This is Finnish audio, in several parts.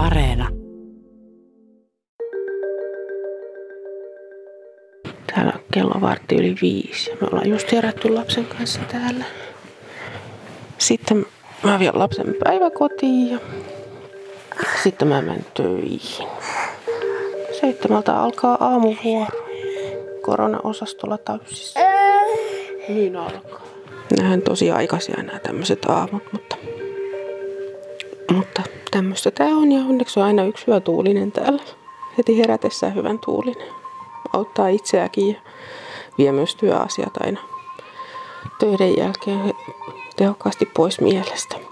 Areena. Täällä on kello vartti yli viisi. Me ollaan just herätty lapsen kanssa täällä. Sitten mä vien lapsen päiväkotiin ja sitten mä menen töihin. Seitsemältä alkaa aamuvuoro. Korona-osastolla täysissä. Niin alkaa. Nähän tosi aikaisia nämä tämmöiset aamut, mutta, mutta tämmöistä tää on ja onneksi on aina yksi hyvä tuulinen täällä. Heti herätessään hyvän tuulinen. Auttaa itseäkin ja vie myös työasiat aina töiden jälkeen tehokkaasti pois mielestä.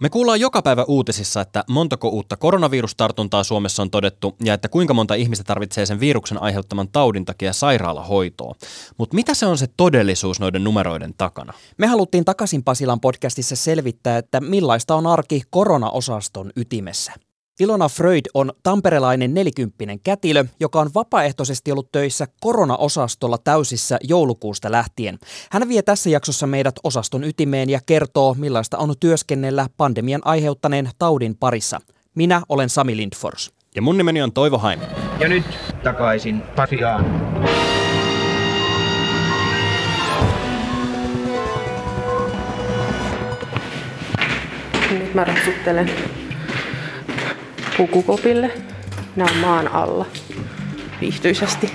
Me kuullaan joka päivä uutisissa, että montako uutta koronavirustartuntaa Suomessa on todettu ja että kuinka monta ihmistä tarvitsee sen viruksen aiheuttaman taudin takia sairaalahoitoa. Mutta mitä se on se todellisuus noiden numeroiden takana? Me haluttiin takaisin Pasilan podcastissa selvittää, että millaista on arki koronaosaston ytimessä. Ilona Freud on tamperelainen nelikymppinen kätilö, joka on vapaaehtoisesti ollut töissä koronaosastolla täysissä joulukuusta lähtien. Hän vie tässä jaksossa meidät osaston ytimeen ja kertoo, millaista on työskennellä pandemian aiheuttaneen taudin parissa. Minä olen Sami Lindfors. Ja mun nimeni on Toivo Haim. Ja nyt takaisin Pasiaan. Nyt mä ratsuttelen pukukopille. Nämä on maan alla viihtyisesti.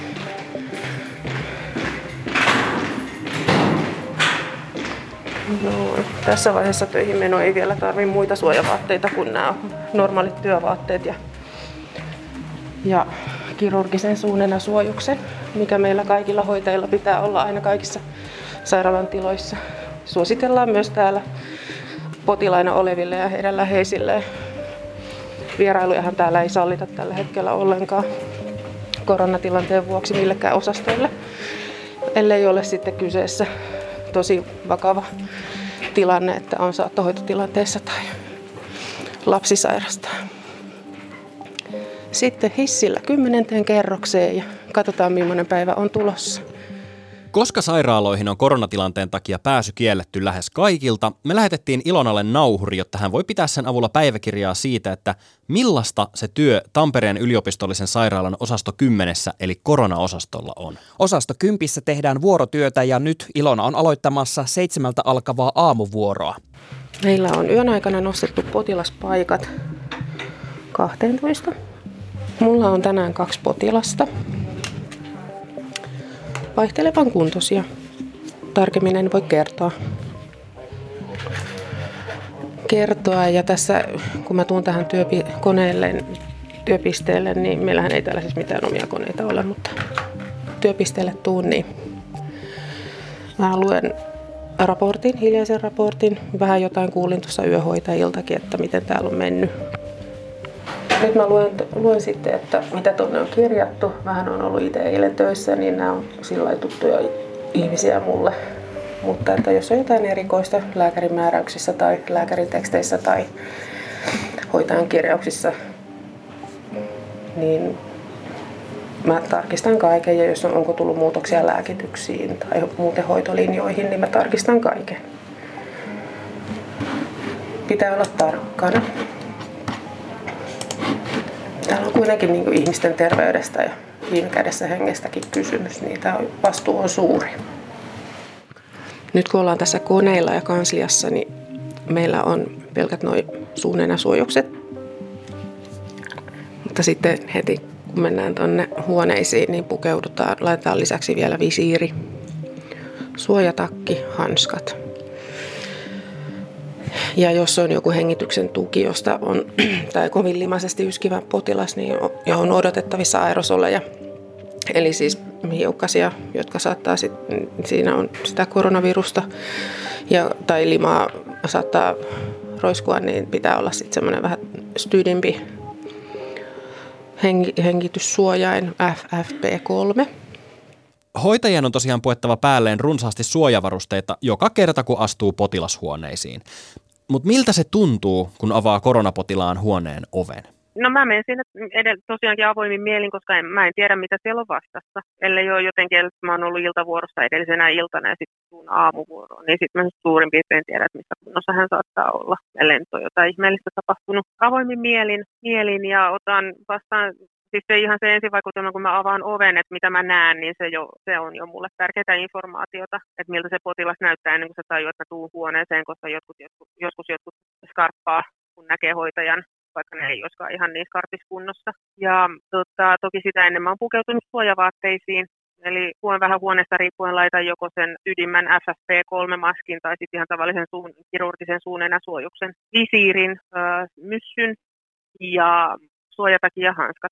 No, tässä vaiheessa töihin meno ei vielä tarvi muita suojavaatteita kuin nämä normaalit työvaatteet ja, ja kirurgisen suojuksen, mikä meillä kaikilla hoitajilla pitää olla aina kaikissa sairaalan tiloissa. Suositellaan myös täällä potilaina oleville ja heidän läheisilleen Vierailujahan täällä ei sallita tällä hetkellä ollenkaan koronatilanteen vuoksi millekään osastoille, ellei ole sitten kyseessä tosi vakava tilanne, että on saattohoitotilanteessa tai lapsi sairastaa. Sitten hissillä kymmenenteen kerrokseen ja katsotaan millainen päivä on tulossa. Koska sairaaloihin on koronatilanteen takia pääsy kielletty lähes kaikilta, me lähetettiin Ilonalle nauhuri, jotta hän voi pitää sen avulla päiväkirjaa siitä, että millaista se työ Tampereen yliopistollisen sairaalan osasto 10 eli koronaosastolla on. Osasto 10 tehdään vuorotyötä ja nyt Ilona on aloittamassa seitsemältä alkavaa aamuvuoroa. Meillä on yön aikana nostettu potilaspaikat 12. Mulla on tänään kaksi potilasta vaihtelevan kuntoisia. Tarkemmin en voi kertoa. Kertoa ja tässä kun mä tuun tähän työkoneelle, työpisteelle, niin meillähän ei täällä siis mitään omia koneita ole, mutta työpisteelle tuun, niin mä luen raportin, hiljaisen raportin. Vähän jotain kuulin tuossa yöhoitajiltakin, että miten täällä on mennyt nyt mä luen, luen sitten, että mitä tuonne on kirjattu. Vähän on ollut itse eilen töissä, niin nämä on sillä tuttuja ihmisiä mulle. Mutta että jos on jotain erikoista lääkärin määräyksissä tai lääkärin teksteissä tai hoitajan kirjauksissa, niin mä tarkistan kaiken ja jos on, onko tullut muutoksia lääkityksiin tai muuten hoitolinjoihin, niin mä tarkistan kaiken. Pitää olla tarkkana kuitenkin niin kuin ihmisten terveydestä ja viime kädessä hengestäkin kysymys, niin tämä vastuu on suuri. Nyt kun ollaan tässä koneilla ja kansliassa, niin meillä on pelkät noin suojukset. Mutta sitten heti kun mennään tuonne huoneisiin, niin pukeudutaan, laitetaan lisäksi vielä visiiri, suojatakki, hanskat – ja jos on joku hengityksen tuki, josta on tai kovin limaisesti yskivä potilas, niin on, odotettavissa aerosoleja. Eli siis hiukkasia, jotka saattaa sit, siinä on sitä koronavirusta ja, tai limaa saattaa roiskua, niin pitää olla sitten semmoinen vähän stydimpi hengityssuojain FFP3. Hoitajien on tosiaan puettava päälleen runsaasti suojavarusteita joka kerta, kun astuu potilashuoneisiin. Mutta miltä se tuntuu, kun avaa koronapotilaan huoneen oven? No mä menen sinne edellä, tosiaankin avoimin mielin, koska en, mä en tiedä, mitä siellä on vastassa. Ellei ole jotenkin, että mä oon ollut iltavuorossa edellisenä iltana ja sitten tuun aamuvuoroon, niin sitten mä suurin piirtein tiedän, että missä kunnossa hän saattaa olla. Ellei nyt ole jotain ihmeellistä tapahtunut. Avoimin mielin, mielin ja otan vastaan siis se ihan se ensivaikutelma, kun mä avaan oven, että mitä mä näen, niin se, jo, se on jo mulle tärkeää informaatiota, että miltä se potilas näyttää ennen kuin se tajuu, että mä tuun huoneeseen, koska jotkut, joskus, joskus jotkut skarppaa, kun näkee hoitajan, vaikka ne ei olisikaan ihan niin skarpiskunnossa. Ja tota, toki sitä ennen mä oon pukeutunut suojavaatteisiin, Eli huon vähän huoneesta riippuen laitan joko sen ydimmän FFP3-maskin tai sitten ihan tavallisen suun, kirurgisen suunenäsuojuksen visiirin, äh, myssyn ja suojatakin ja hanskat.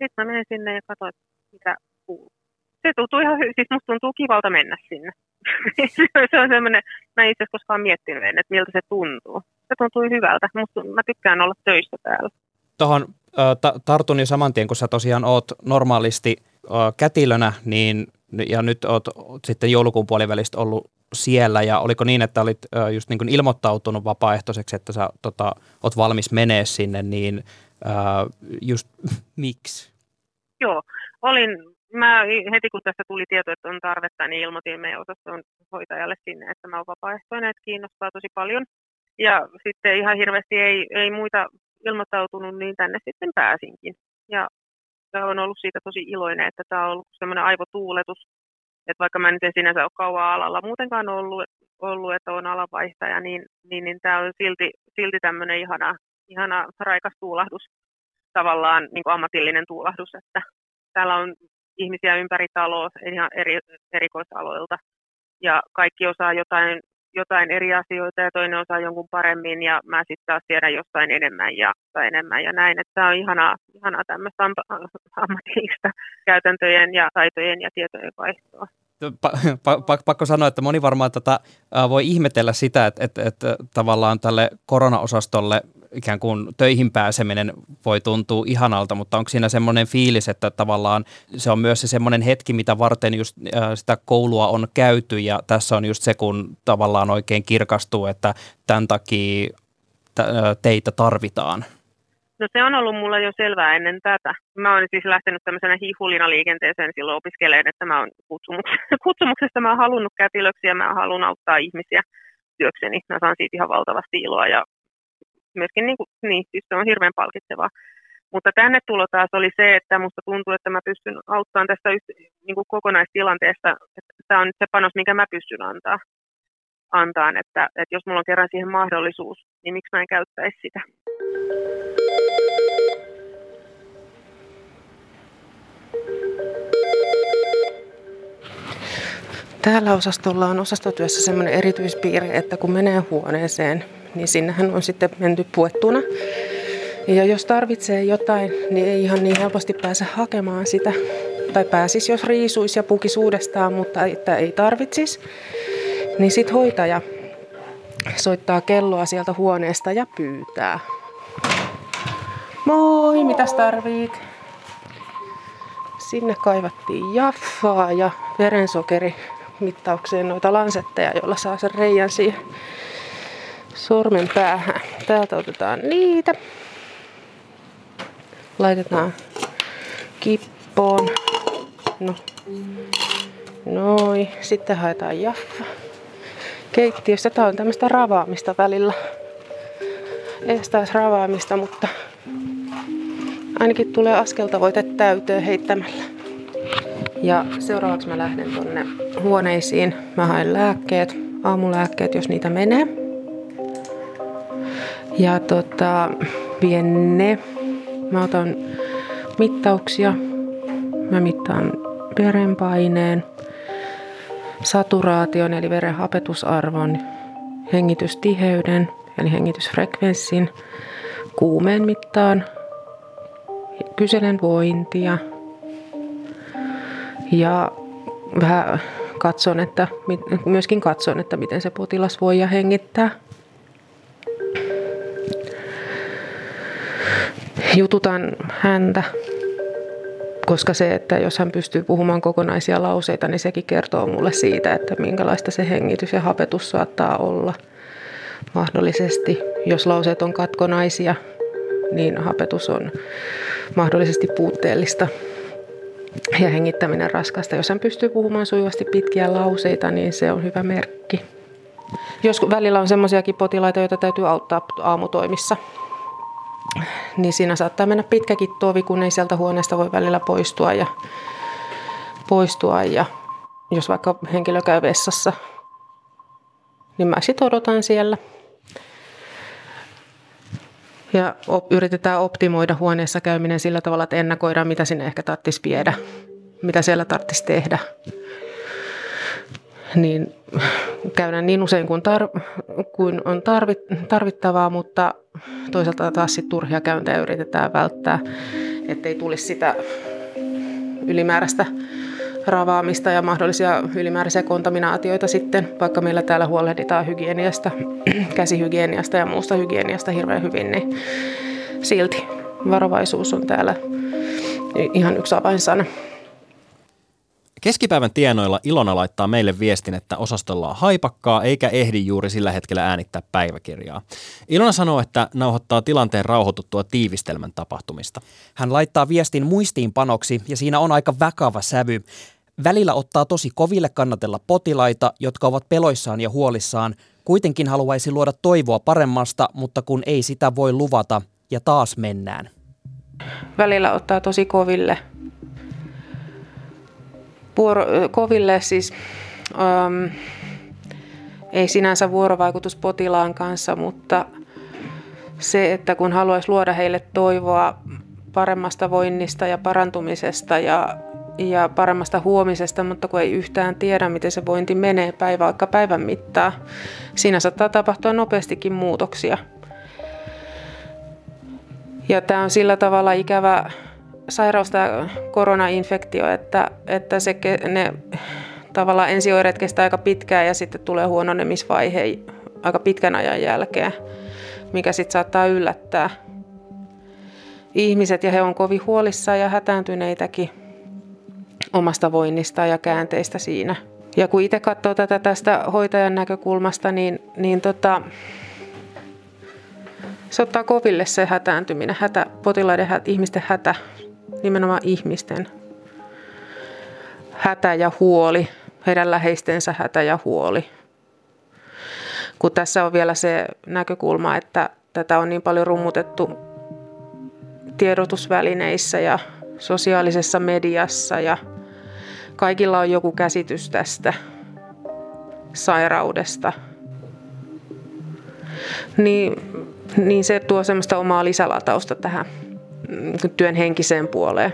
Sitten mä menen sinne ja katsoin, mitä kuuluu. Se tuntuu ihan siis musta tuntuu kivalta mennä sinne. se on semmoinen, mä en itse asiassa koskaan miettinyt että miltä se tuntuu. Se tuntuu hyvältä. Musta, mä tykkään olla töissä täällä. Tuohon ta- tartun jo saman tien, kun sä tosiaan oot normaalisti kätilönä, niin ja nyt oot sitten joulukuun puolivälistä ollut siellä ja oliko niin, että olit just niin kuin ilmoittautunut vapaaehtoiseksi, että sä tota, oot valmis menee sinne, niin ää, just miksi? Joo, olin, mä heti kun tästä tuli tieto, että on tarvetta, niin ilmoitin meidän osaston hoitajalle sinne, että mä oon vapaaehtoinen, että kiinnostaa tosi paljon. Ja sitten ihan hirveästi ei, ei muita ilmoittautunut, niin tänne sitten pääsinkin. Ja on ollut siitä tosi iloinen, että tämä on ollut semmoinen aivotuuletus, että vaikka mä en nyt sinänsä ole kauan alalla muutenkaan ollut, ollut että on alavaihtaja, niin, niin, niin tämä on silti, silti tämmöinen ihana, ihana raikas tuulahdus, tavallaan niin kuin ammatillinen tuulahdus, että täällä on ihmisiä ympäri taloa ihan eri, erikoisaloilta ja kaikki osaa jotain jotain eri asioita ja toinen osaa jonkun paremmin ja mä sitten taas tiedän jostain enemmän ja, tai enemmän ja näin. Että tämä on ihanaa, ihanaa tämmöistä ammatillista käytäntöjen ja taitojen ja tietojen vaihtoa. Pakko sanoa, että moni varmaan tätä voi ihmetellä sitä, että, että, että tavallaan tälle koronaosastolle ikään kuin töihin pääseminen voi tuntua ihanalta, mutta onko siinä semmoinen fiilis, että tavallaan se on myös se semmoinen hetki, mitä varten just sitä koulua on käyty ja tässä on just se, kun tavallaan oikein kirkastuu, että tämän takia teitä tarvitaan? No se on ollut mulla jo selvää ennen tätä. Mä oon siis lähtenyt tämmöisenä hihulina liikenteeseen silloin opiskeleen, että mä oon kutsumuksesta, kutsumuksesta mä oon halunnut kätilöksi ja mä haluan auttaa ihmisiä työkseni. Mä saan siitä ihan valtavasti iloa ja myöskin niin, kuin, niin siis se on hirveän palkitsevaa. Mutta tänne tulo taas oli se, että musta tuntuu, että mä pystyn auttamaan tästä niin kuin kokonaistilanteesta. Tämä on nyt se panos, minkä mä pystyn antaa, antaan, että, että jos mulla on kerran siihen mahdollisuus, niin miksi mä en käyttäisi sitä. Täällä osastolla on osastotyössä semmoinen erityispiirre, että kun menee huoneeseen, niin sinnehän on sitten menty puettuna. Ja jos tarvitsee jotain, niin ei ihan niin helposti pääse hakemaan sitä. Tai pääsisi, jos riisuisi ja pukisi uudestaan, mutta että ei tarvitsisi. Niin sitten hoitaja soittaa kelloa sieltä huoneesta ja pyytää. Moi, mitäs tarvit? Sinne kaivattiin jaffaa ja verensokeri mittaukseen noita lansetteja, joilla saa sen reijän siihen sormen päähän. Täältä otetaan niitä. Laitetaan kippoon. No. Noin. Sitten haetaan jaffa. Keittiössä tää on tämmöistä ravaamista välillä. Estäis ravaamista, mutta ainakin tulee askeltavoite täyteen heittämällä. Ja seuraavaksi mä lähden tonne huoneisiin. Mä haen lääkkeet, aamulääkkeet, jos niitä menee. Ja tota, vien ne. Mä otan mittauksia. Mä mittaan verenpaineen, saturaation eli veren hapetusarvon, hengitystiheyden eli hengitysfrekvenssin, kuumeen mittaan, kyselen vointia ja vähän katson, että, myöskin katson, että miten se potilas voi ja hengittää. Jututan häntä, koska se, että jos hän pystyy puhumaan kokonaisia lauseita, niin sekin kertoo mulle siitä, että minkälaista se hengitys ja hapetus saattaa olla mahdollisesti. Jos lauseet on katkonaisia, niin hapetus on mahdollisesti puutteellista ja hengittäminen raskasta. Jos hän pystyy puhumaan sujuvasti pitkiä lauseita, niin se on hyvä merkki. Jos välillä on semmoisiakin potilaita, joita täytyy auttaa aamutoimissa, niin siinä saattaa mennä pitkäkin tovi, kun ei sieltä huoneesta voi välillä poistua. Ja, poistua ja jos vaikka henkilö käy vessassa, niin mä sitten odotan siellä. Ja op, yritetään optimoida huoneessa käyminen sillä tavalla, että ennakoidaan, mitä sinne ehkä tarvitsisi viedä, mitä siellä tarvitsisi tehdä. Niin käydään niin usein kuin, tar- kuin on tarvit- tarvittavaa, mutta toisaalta taas sit turhia käyntejä yritetään välttää, ettei tulisi sitä ylimääräistä ravaamista ja mahdollisia ylimääräisiä kontaminaatioita sitten, vaikka meillä täällä huolehditaan hygieniasta, käsihygieniasta ja muusta hygieniasta hirveän hyvin, niin silti varovaisuus on täällä ihan yksi avainsana. Keskipäivän tienoilla Ilona laittaa meille viestin, että osastolla on haipakkaa eikä ehdi juuri sillä hetkellä äänittää päiväkirjaa. Ilona sanoo, että nauhoittaa tilanteen rauhoituttua tiivistelmän tapahtumista. Hän laittaa viestin muistiinpanoksi ja siinä on aika vakava sävy. Välillä ottaa tosi koville kannatella potilaita, jotka ovat peloissaan ja huolissaan. Kuitenkin haluaisi luoda toivoa paremmasta, mutta kun ei sitä voi luvata, ja taas mennään. Välillä ottaa tosi koville vuoro, koville siis um, ei sinänsä vuorovaikutus potilaan kanssa, mutta se, että kun haluaisi luoda heille toivoa paremmasta voinnista ja parantumisesta ja, ja paremmasta huomisesta, mutta kun ei yhtään tiedä, miten se vointi menee päivä, vaikka päivän mittaa, siinä saattaa tapahtua nopeastikin muutoksia. Ja tämä on sillä tavalla ikävä sairaus, tämä koronainfektio, että, että se, ne tavallaan ensioireet kestää aika pitkään ja sitten tulee huononemisvaihe aika pitkän ajan jälkeen, mikä sitten saattaa yllättää ihmiset ja he on kovin huolissaan ja hätääntyneitäkin omasta voinnista ja käänteistä siinä. Ja kun itse katsoo tätä tästä hoitajan näkökulmasta, niin, niin tota, se ottaa koville se hätääntyminen, hätä, potilaiden hätä, ihmisten hätä nimenomaan ihmisten hätä ja huoli, heidän läheistensä hätä ja huoli. Kun tässä on vielä se näkökulma, että tätä on niin paljon rummutettu tiedotusvälineissä ja sosiaalisessa mediassa ja kaikilla on joku käsitys tästä sairaudesta. Niin, niin se tuo semmoista omaa lisälatausta tähän työn henkiseen puoleen.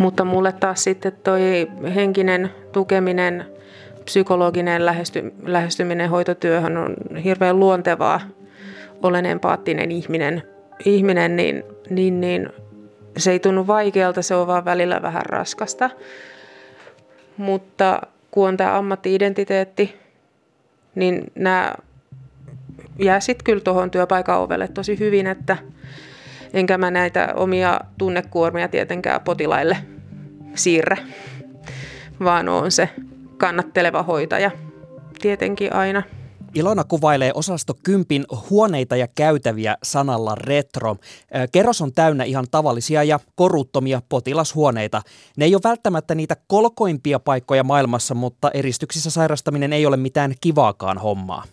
Mutta mulle taas sitten toi henkinen tukeminen, psykologinen lähesty, lähestyminen hoitotyöhön on hirveän luontevaa. Olen empaattinen ihminen, ihminen niin, niin, niin se ei tunnu vaikealta, se on vaan välillä vähän raskasta. Mutta kun on tämä ammatti-identiteetti, niin nämä jää sitten kyllä tuohon työpaikan ovelle tosi hyvin, että – enkä mä näitä omia tunnekuormia tietenkään potilaille siirrä, vaan on se kannatteleva hoitaja tietenkin aina. Ilona kuvailee osasto kympin huoneita ja käytäviä sanalla retro. Kerros on täynnä ihan tavallisia ja koruttomia potilashuoneita. Ne ei ole välttämättä niitä kolkoimpia paikkoja maailmassa, mutta eristyksissä sairastaminen ei ole mitään kivaakaan hommaa.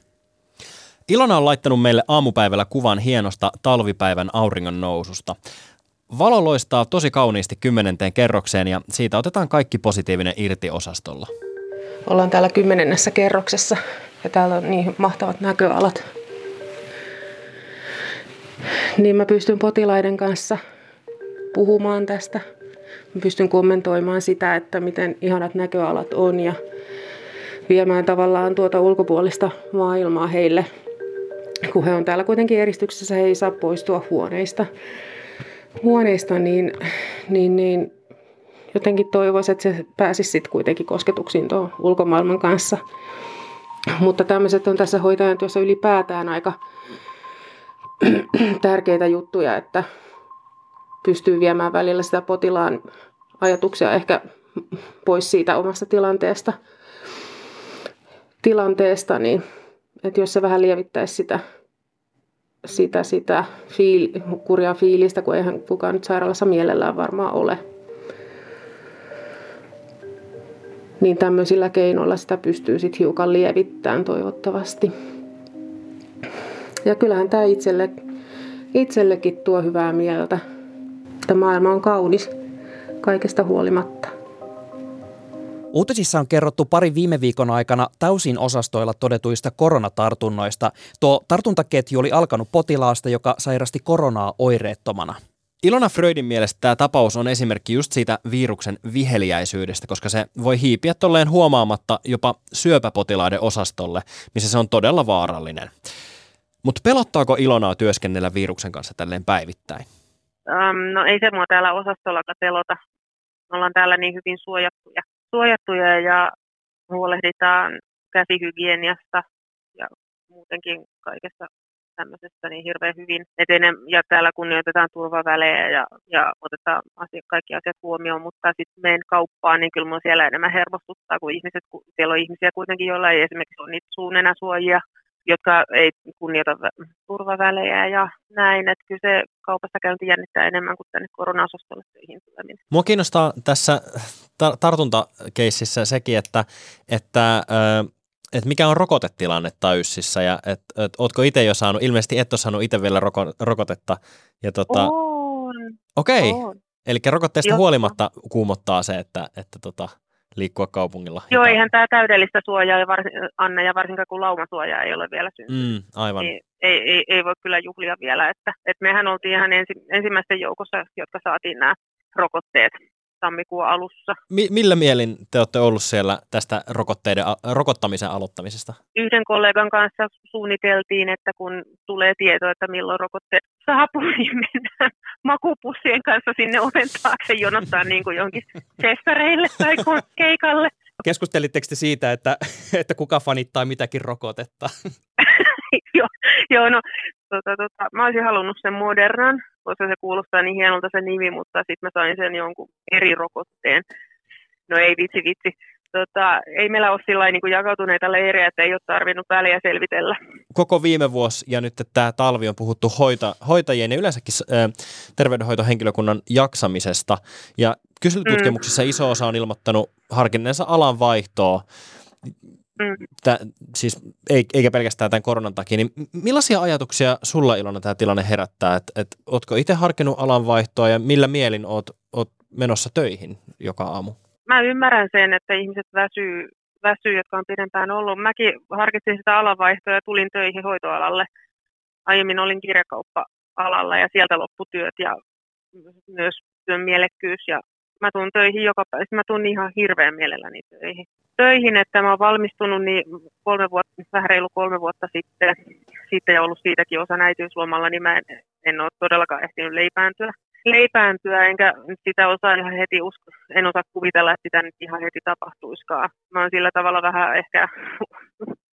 Ilona on laittanut meille aamupäivällä kuvan hienosta talvipäivän auringon noususta. Valo loistaa tosi kauniisti kymmenenteen kerrokseen ja siitä otetaan kaikki positiivinen irti osastolla. Ollaan täällä kymmenennessä kerroksessa ja täällä on niin mahtavat näköalat. Niin mä pystyn potilaiden kanssa puhumaan tästä. Mä pystyn kommentoimaan sitä, että miten ihanat näköalat on ja viemään tavallaan tuota ulkopuolista maailmaa heille kun he on täällä kuitenkin eristyksessä, he ei saa poistua huoneista, huoneista niin, niin, niin jotenkin toivoisin, että se pääsisi sitten kuitenkin kosketuksiin tuon ulkomaailman kanssa. Mutta tämmöiset on tässä hoitajan työssä ylipäätään aika tärkeitä juttuja, että pystyy viemään välillä sitä potilaan ajatuksia ehkä pois siitä omasta tilanteesta, tilanteesta niin että jos se vähän lievittäisi sitä, sitä, sitä fiil, kurjaa fiilistä, kun eihän kukaan nyt sairaalassa mielellään varmaan ole. Niin tämmöisillä keinoilla sitä pystyy sitten hiukan lievittämään toivottavasti. Ja kyllähän tämä itselle, itsellekin tuo hyvää mieltä. Että maailma on kaunis kaikesta huolimatta. Uutisissa on kerrottu pari viime viikon aikana täysin osastoilla todetuista koronatartunnoista. Tuo tartuntaketju oli alkanut potilaasta, joka sairasti koronaa oireettomana. Ilona Freudin mielestä tämä tapaus on esimerkki just siitä viruksen viheliäisyydestä, koska se voi hiipiä tolleen huomaamatta jopa syöpäpotilaiden osastolle, missä se on todella vaarallinen. Mutta pelottaako Ilonaa työskennellä viruksen kanssa tälleen päivittäin? Um, no ei se mua täällä osastollakaan pelota. Me ollaan täällä niin hyvin suojattuja, suojattuja ja huolehditaan käsihygieniasta ja muutenkin kaikesta tämmöisestä niin hirveän hyvin etenen, ja täällä kunnioitetaan turvavälejä ja, ja otetaan asia, kaikki asiat huomioon, mutta sitten menen kauppaan, niin kyllä minua siellä enemmän hermostuttaa, kun ihmiset, kun siellä on ihmisiä kuitenkin, joilla ei esimerkiksi ole niitä suunenäsuojia, jotka ei kunnioita turvavälejä ja näin. Että kyllä se kaupassa käynti jännittää enemmän kuin tänne korona-osastolle töihin tuleminen. Mua kiinnostaa tässä tar- tartuntakeississä sekin, että, että että mikä on rokotetilanne Tayssissä ja että et, ootko itse jo saanut, ilmeisesti et ole saanut itse vielä roko, rokotetta. Ja tota. Okei, okay. eli rokotteesta Jotta. huolimatta kuumottaa se, että, että tota, liikkua kaupungilla. Joo, eihän tämä täydellistä suojaa ja varsin, anna, ja varsinkaan kun laumasuojaa ei ole vielä syntynyt. Mm, aivan. Niin ei, ei, ei, voi kyllä juhlia vielä, että, että mehän oltiin ihan ensi, ensimmäisten joukossa, jotka saatiin nämä rokotteet tammikuun alussa. Mi- millä mielin te olette ollut siellä tästä rokotteiden, rokottamisen aloittamisesta? Yhden kollegan kanssa suunniteltiin, että kun tulee tieto, että milloin rokotteet saapuu, niin mennään makupussien kanssa sinne oven taakse jonottaa niin kuin jonkin festareille tai keikalle. Keskustelitteko te siitä, että, että kuka fanittaa mitäkin rokotetta? joo, joo, no tota, tota, mä olisin halunnut sen Modernan, koska se kuulostaa niin hienolta se nimi, mutta sitten mä sain sen jonkun eri rokotteen. No ei vitsi vitsi. Tota, ei meillä ole sillä niin jakautuneita leirejä, että ei ole tarvinnut väliä selvitellä. Koko viime vuosi ja nyt tämä talvi on puhuttu hoita, hoitajien ja yleensäkin äh, terveydenhoitohenkilökunnan jaksamisesta. Ja kyselytutkimuksissa mm. iso osa on ilmoittanut harkinneensa alan vaihtoa. Tä, siis ei, eikä pelkästään tämän koronan takia, niin millaisia ajatuksia sulla Ilona tämä tilanne herättää? Että et, ootko itse harkinnut alanvaihtoa ja millä mielin oot, oot menossa töihin joka aamu? Mä ymmärrän sen, että ihmiset väsyy, väsyy, jotka on pidempään ollut. Mäkin harkitsin sitä alanvaihtoa ja tulin töihin hoitoalalle. Aiemmin olin kirjakauppa-alalla ja sieltä lopputyöt ja myös työn mielekkyys ja mä tuun töihin joka päivä. Mä tuun ihan hirveän mielelläni töihin töihin, että mä oon valmistunut niin kolme vuotta, vähän reilu kolme vuotta sitten, sitten ja ollut siitäkin osa äitiyslomalla, niin mä en, en ole todellakaan ehtinyt leipääntyä. leipääntyä, enkä sitä osaa ihan heti usko, en osaa kuvitella, että sitä nyt ihan heti tapahtuiskaan. Mä oon sillä tavalla vähän ehkä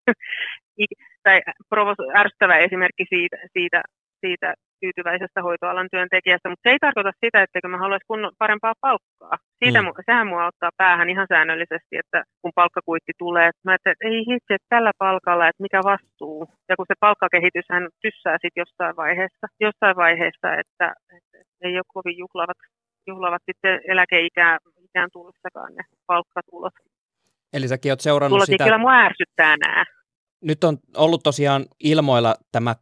tai provos- ärsyttävä esimerkki siitä, siitä, siitä tyytyväisestä hoitoalan työntekijästä, mutta se ei tarkoita sitä, etteikö mä haluaisi kunnon, parempaa palkkaa. Siitä, mm. Sehän mua ottaa päähän ihan säännöllisesti, että kun palkkakuitti tulee, että mä että ei hitsi, että tällä palkalla, että mikä vastuu. Ja kun se palkkakehityshän tyssää sitten jossain vaiheessa, jossain vaiheessa että, että ei ole kovin juhlavat, juhlavat sitten eläkeikään ikään tullessakaan ne palkkatulot. Eli säkin oot seurannut Tulotin sitä... kyllä mua ärsyttää nämä. Nyt on ollut tosiaan ilmoilla tämä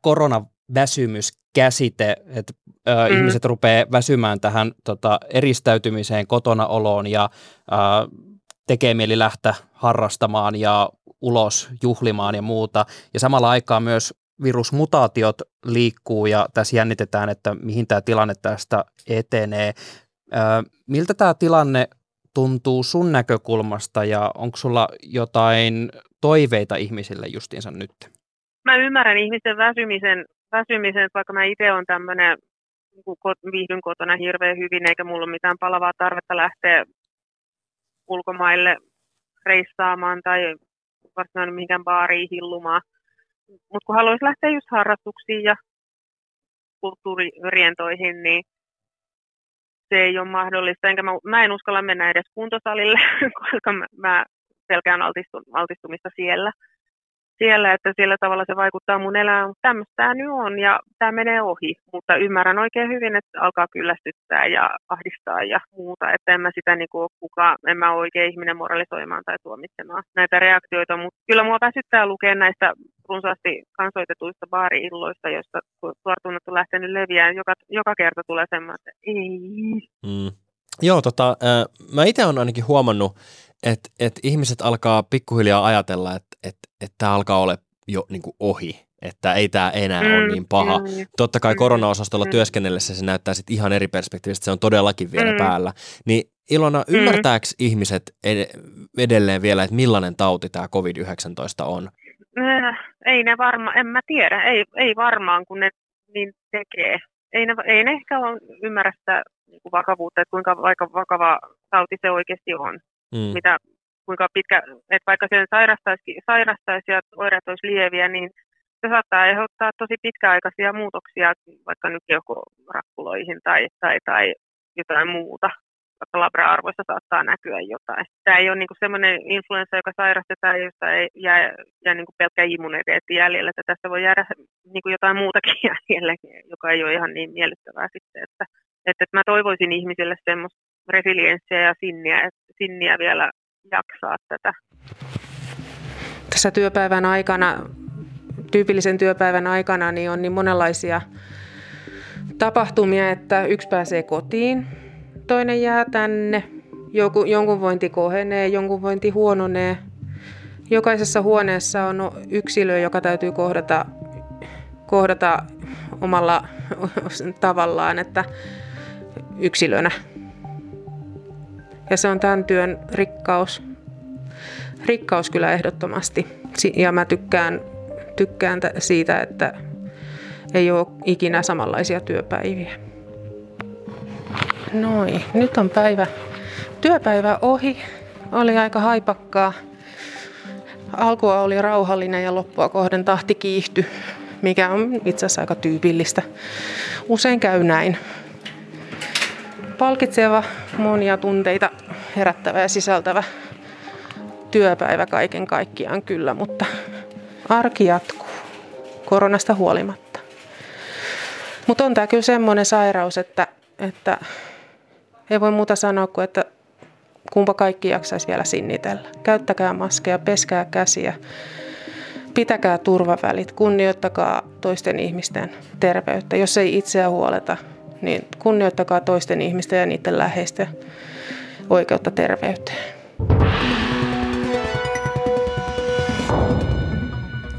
koronaväsymyskäsite, että ö, mm. ihmiset rupeaa väsymään tähän tota, eristäytymiseen, kotona oloon ja ö, tekee mieli lähteä harrastamaan ja ulos juhlimaan ja muuta. Ja samalla aikaa myös virusmutaatiot liikkuu ja tässä jännitetään, että mihin tämä tilanne tästä etenee. Ö, miltä tämä tilanne tuntuu sun näkökulmasta ja onko sulla jotain toiveita ihmisille justiinsa nyt? Mä ymmärrän ihmisten väsymisen, väsymisen vaikka mä itse olen tämmöinen, viihdyn kotona hirveän hyvin, eikä mulla ole mitään palavaa tarvetta lähteä ulkomaille reissaamaan tai varsinaisesti mihinkään baariin hillumaan. Mutta kun haluaisi lähteä just harrastuksiin ja kulttuuririentoihin, niin se ei ole mahdollista. Enkä mä, mä en uskalla mennä edes kuntosalille, koska mä, mä pelkään altistumista siellä. Siellä, että sillä tavalla se vaikuttaa mun elämään, mutta tämmöistä tämä nyt on ja tämä menee ohi. Mutta ymmärrän oikein hyvin, että alkaa kyllästyttää ja ahdistaa ja muuta, että en mä sitä niin kuin kukaan, en mä ole oikein ihminen moralisoimaan tai tuomitsemaan näitä reaktioita, mutta kyllä mua väsyttää lukea näistä runsaasti kansoitetuista baari-illoista, joista tuortunnat on lähtenyt leviään. Joka, joka kerta tulee semmoinen, että ei. Mm. Joo, tota, äh, mä itse olen ainakin huomannut, että et ihmiset alkaa pikkuhiljaa ajatella, että et, et tämä alkaa olla jo niin kuin ohi, että ei tämä enää mm, ole niin paha. Mm, Totta kai mm, korona-osastolla mm. työskennellessä se näyttää sitten ihan eri perspektiivistä, se on todellakin vielä mm. päällä. Niin Ilona, mm. ymmärtääkö mm. ihmiset edelleen vielä, että millainen tauti tämä COVID-19 on? Äh, ei ne varmaan, en mä tiedä, ei, ei varmaan kun ne niin tekee. Ei ne, ei ne ehkä ole ymmärrä sitä niin vakavuutta, että kuinka vaikka vakava tauti se oikeasti on mm. mitä, kuinka pitkä, että vaikka sen sairastaisi, sairastaisi ja oireet olisi lieviä, niin se saattaa aiheuttaa tosi pitkäaikaisia muutoksia vaikka nyt rakkuloihin tai, tai, tai jotain muuta. Vaikka labra-arvoissa saattaa näkyä jotain. Tämä ei ole niin semmoinen influenssa, joka sairastetaan, josta ei jää, jää niin pelkkä immuniteetti jäljellä. Että tässä voi jäädä niin jotain muutakin jäljellä, joka ei ole ihan niin miellyttävää sitten. Että, että, että mä toivoisin ihmisille semmoista resilienssiä ja sinniä, että sinniä vielä jaksaa tätä. Tässä työpäivän aikana, tyypillisen työpäivän aikana, niin on niin monenlaisia tapahtumia, että yksi pääsee kotiin, toinen jää tänne, joku, jonkun vointi kohenee, jonkun vointi huononee. Jokaisessa huoneessa on yksilö, joka täytyy kohdata, kohdata omalla tavallaan, että yksilönä. Ja se on tämän työn rikkaus. Rikkaus kyllä ehdottomasti. Ja mä tykkään, tykkään siitä, että ei ole ikinä samanlaisia työpäiviä. Noin, nyt on päivä, työpäivä ohi. Oli aika haipakkaa. Alkua oli rauhallinen ja loppua kohden tahti kiihtyi, mikä on itse asiassa aika tyypillistä. Usein käy näin palkitseva, monia tunteita herättävä ja sisältävä työpäivä kaiken kaikkiaan kyllä, mutta arki jatkuu koronasta huolimatta. Mutta on tämä kyllä semmoinen sairaus, että, että ei voi muuta sanoa kuin, että kumpa kaikki jaksaisi vielä sinnitellä. Käyttäkää maskeja, peskää käsiä, pitäkää turvavälit, kunnioittakaa toisten ihmisten terveyttä. Jos ei itseä huoleta, niin kunnioittakaa toisten ihmisten ja niiden läheisten oikeutta terveyteen.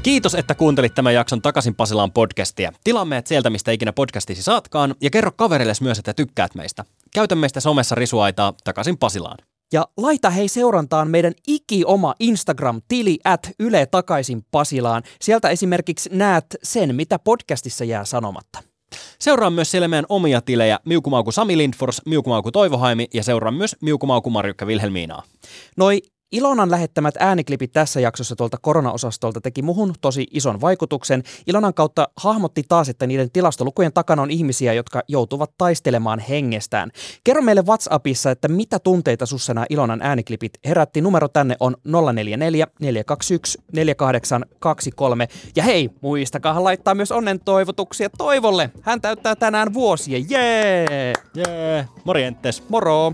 Kiitos, että kuuntelit tämän jakson Takaisin Pasilaan podcastia. Tilaa meidät sieltä, mistä ikinä podcastisi saatkaan, ja kerro kaverille myös, että tykkäät meistä. Käytä meistä somessa risuaitaa Takaisin Pasilaan. Ja laita hei seurantaan meidän iki-oma Instagram-tili at Yle Takaisin Pasilaan. Sieltä esimerkiksi näet sen, mitä podcastissa jää sanomatta. Seuraa myös siellä meidän omia tilejä Miukumauku Sami Lindfors, Miukumauku Toivohaimi ja seuraa myös Miukumauku Marjukka Vilhelmiinaa. Noi Ilonan lähettämät ääniklipit tässä jaksossa tuolta koronaosastolta teki muhun tosi ison vaikutuksen. Ilonan kautta hahmotti taas, että niiden tilastolukujen takana on ihmisiä, jotka joutuvat taistelemaan hengestään. Kerro meille WhatsAppissa, että mitä tunteita sussa nämä Ilonan ääniklipit herätti. Numero tänne on 044 421 4823. Ja hei, muistakaa laittaa myös onnen toivotuksia Toivolle. Hän täyttää tänään vuosia. Jee! Jee! Morjentes. Moro!